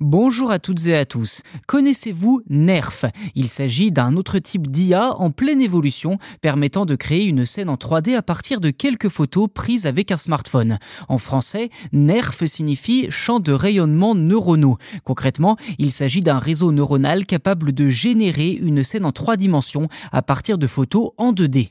Bonjour à toutes et à tous. Connaissez-vous Nerf? Il s'agit d'un autre type d'IA en pleine évolution permettant de créer une scène en 3D à partir de quelques photos prises avec un smartphone. En français, Nerf signifie champ de rayonnement neuronaux. Concrètement, il s'agit d'un réseau neuronal capable de générer une scène en trois dimensions à partir de photos en 2D.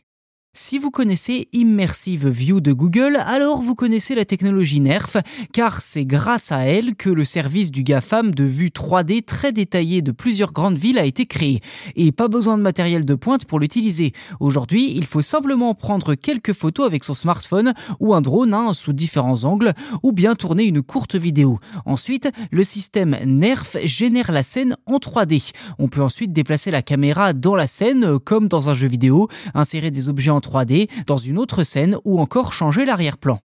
Si vous connaissez Immersive View de Google, alors vous connaissez la technologie NERF, car c'est grâce à elle que le service du GAFAM de vue 3D très détaillée de plusieurs grandes villes a été créé. Et pas besoin de matériel de pointe pour l'utiliser. Aujourd'hui, il faut simplement prendre quelques photos avec son smartphone ou un drone hein, sous différents angles, ou bien tourner une courte vidéo. Ensuite, le système NERF génère la scène en 3D. On peut ensuite déplacer la caméra dans la scène, comme dans un jeu vidéo, insérer des objets en 3D dans une autre scène ou encore changer l'arrière-plan.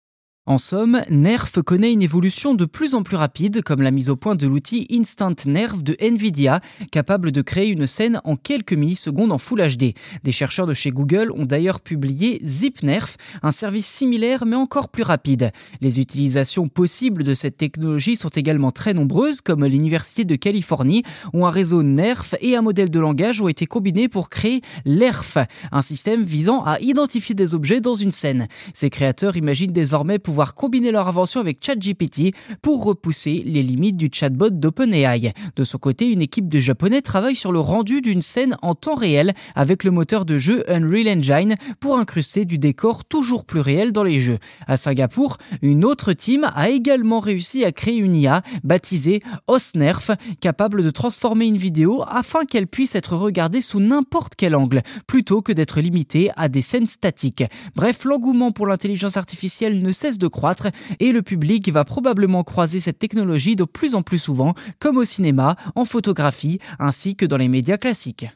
En somme, Nerf connaît une évolution de plus en plus rapide, comme la mise au point de l'outil Instant Nerf de Nvidia, capable de créer une scène en quelques millisecondes en Full HD. Des chercheurs de chez Google ont d'ailleurs publié ZipNerf, un service similaire mais encore plus rapide. Les utilisations possibles de cette technologie sont également très nombreuses, comme l'Université de Californie, où un réseau Nerf et un modèle de langage ont été combinés pour créer l'ERF, un système visant à identifier des objets dans une scène. Imaginent désormais pouvoir combiner leur invention avec ChatGPT pour repousser les limites du chatbot d'OpenAI. De son côté, une équipe de japonais travaille sur le rendu d'une scène en temps réel avec le moteur de jeu Unreal Engine pour incruster du décor toujours plus réel dans les jeux. À Singapour, une autre team a également réussi à créer une IA baptisée Osnerf, capable de transformer une vidéo afin qu'elle puisse être regardée sous n'importe quel angle, plutôt que d'être limitée à des scènes statiques. Bref, l'engouement pour l'intelligence artificielle ne de croître et le public va probablement croiser cette technologie de plus en plus souvent, comme au cinéma, en photographie, ainsi que dans les médias classiques.